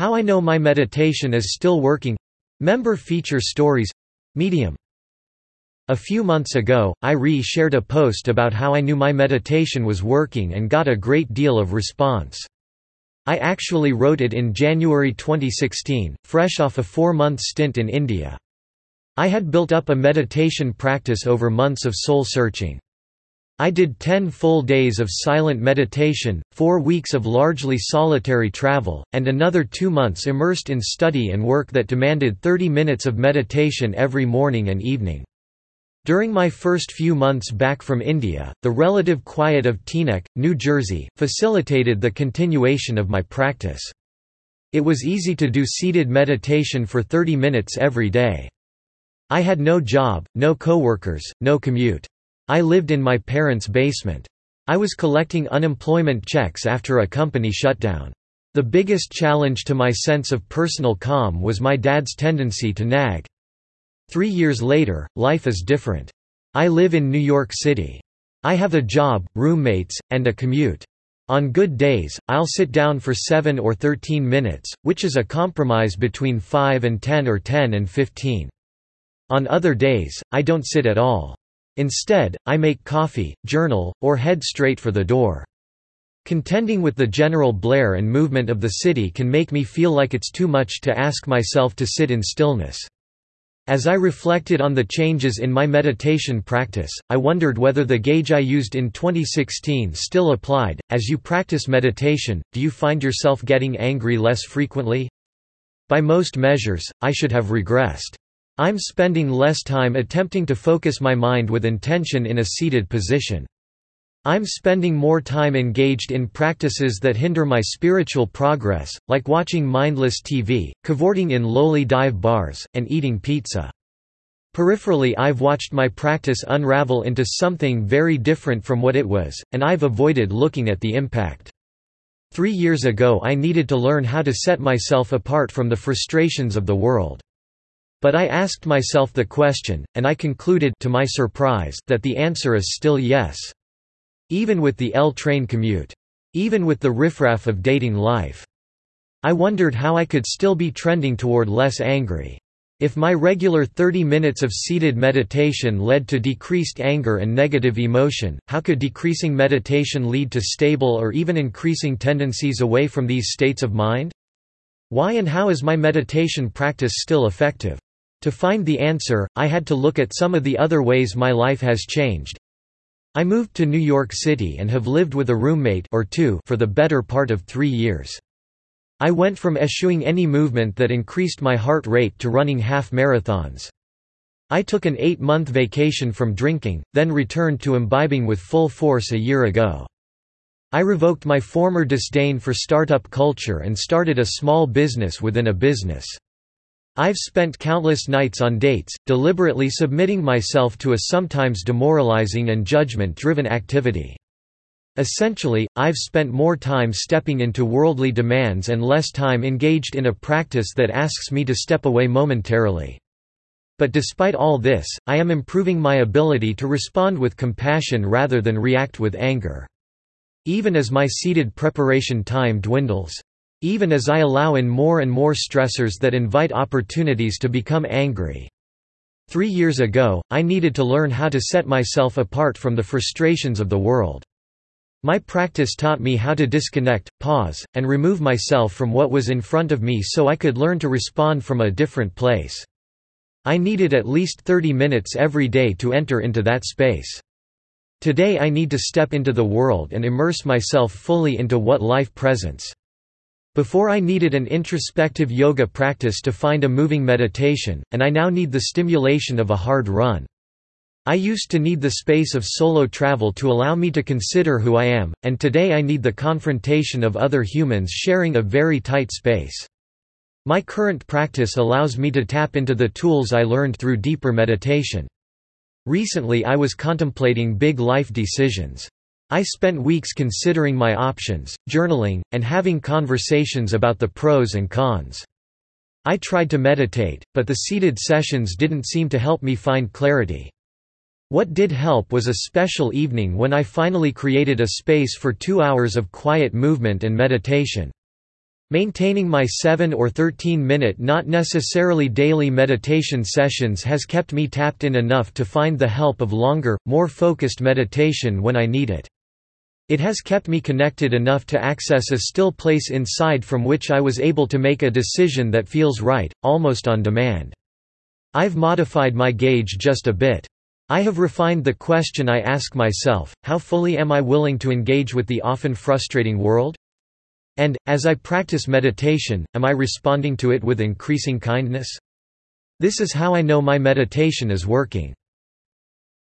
How I know my meditation is still working Member feature stories Medium a few months ago, I re-shared a post about how I knew my meditation was working and got a great deal of response. I actually wrote it in January 2016, fresh off a four-month stint in India. I had built up a meditation practice over months of soul-searching. I did 10 full days of silent meditation, four weeks of largely solitary travel, and another two months immersed in study and work that demanded 30 minutes of meditation every morning and evening. During my first few months back from India, the relative quiet of Teaneck, New Jersey, facilitated the continuation of my practice. It was easy to do seated meditation for 30 minutes every day. I had no job, no coworkers, no commute. I lived in my parents' basement. I was collecting unemployment checks after a company shutdown. The biggest challenge to my sense of personal calm was my dad's tendency to nag. Three years later, life is different. I live in New York City. I have a job, roommates, and a commute. On good days, I'll sit down for 7 or 13 minutes, which is a compromise between 5 and 10 or 10 and 15. On other days, I don't sit at all. Instead, I make coffee, journal, or head straight for the door. Contending with the general blare and movement of the city can make me feel like it's too much to ask myself to sit in stillness. As I reflected on the changes in my meditation practice, I wondered whether the gauge I used in 2016 still applied. As you practice meditation, do you find yourself getting angry less frequently? By most measures, I should have regressed. I'm spending less time attempting to focus my mind with intention in a seated position. I'm spending more time engaged in practices that hinder my spiritual progress, like watching mindless TV, cavorting in lowly dive bars, and eating pizza. Peripherally I've watched my practice unravel into something very different from what it was, and I've avoided looking at the impact. Three years ago I needed to learn how to set myself apart from the frustrations of the world. But I asked myself the question, and I concluded to my surprise that the answer is still yes. Even with the L train commute. Even with the riffraff of dating life. I wondered how I could still be trending toward less angry. If my regular 30 minutes of seated meditation led to decreased anger and negative emotion, how could decreasing meditation lead to stable or even increasing tendencies away from these states of mind? Why and how is my meditation practice still effective? To find the answer, I had to look at some of the other ways my life has changed, I moved to New York City and have lived with a roommate or two for the better part of three years. I went from eschewing any movement that increased my heart rate to running half marathons. I took an eight-month vacation from drinking, then returned to imbibing with full force a year ago. I revoked my former disdain for startup culture and started a small business within a business. I've spent countless nights on dates, deliberately submitting myself to a sometimes demoralizing and judgment-driven activity. Essentially, I've spent more time stepping into worldly demands and less time engaged in a practice that asks me to step away momentarily. But despite all this, I am improving my ability to respond with compassion rather than react with anger. Even as my seated preparation time dwindles. Even as I allow in more and more stressors that invite opportunities to become angry. Three years ago, I needed to learn how to set myself apart from the frustrations of the world. My practice taught me how to disconnect, pause, and remove myself from what was in front of me so I could learn to respond from a different place. I needed at least 30 minutes every day to enter into that space. Today I need to step into the world and immerse myself fully into what life presents. Before I needed an introspective yoga practice to find a moving meditation, and I now need the stimulation of a hard run. I used to need the space of solo travel to allow me to consider who I am, and today I need the confrontation of other humans sharing a very tight space. My current practice allows me to tap into the tools I learned through deeper meditation. Recently I was contemplating big life decisions. I spent weeks considering my options, journaling, and having conversations about the pros and cons. I tried to meditate, but the seated sessions didn't seem to help me find clarity. What did help was a special evening when I finally created a space for two hours of quiet movement and meditation. Maintaining my 7 or 13 minute not necessarily daily meditation sessions has kept me tapped in enough to find the help of longer, more focused meditation when I need it. It has kept me connected enough to access a still place inside from which I was able to make a decision that feels right, almost on demand. I've modified my gauge just a bit. I have refined the question I ask myself, how fully am I willing to engage with the often frustrating world? And, as I practice meditation, am I responding to it with increasing kindness? This is how I know my meditation is working.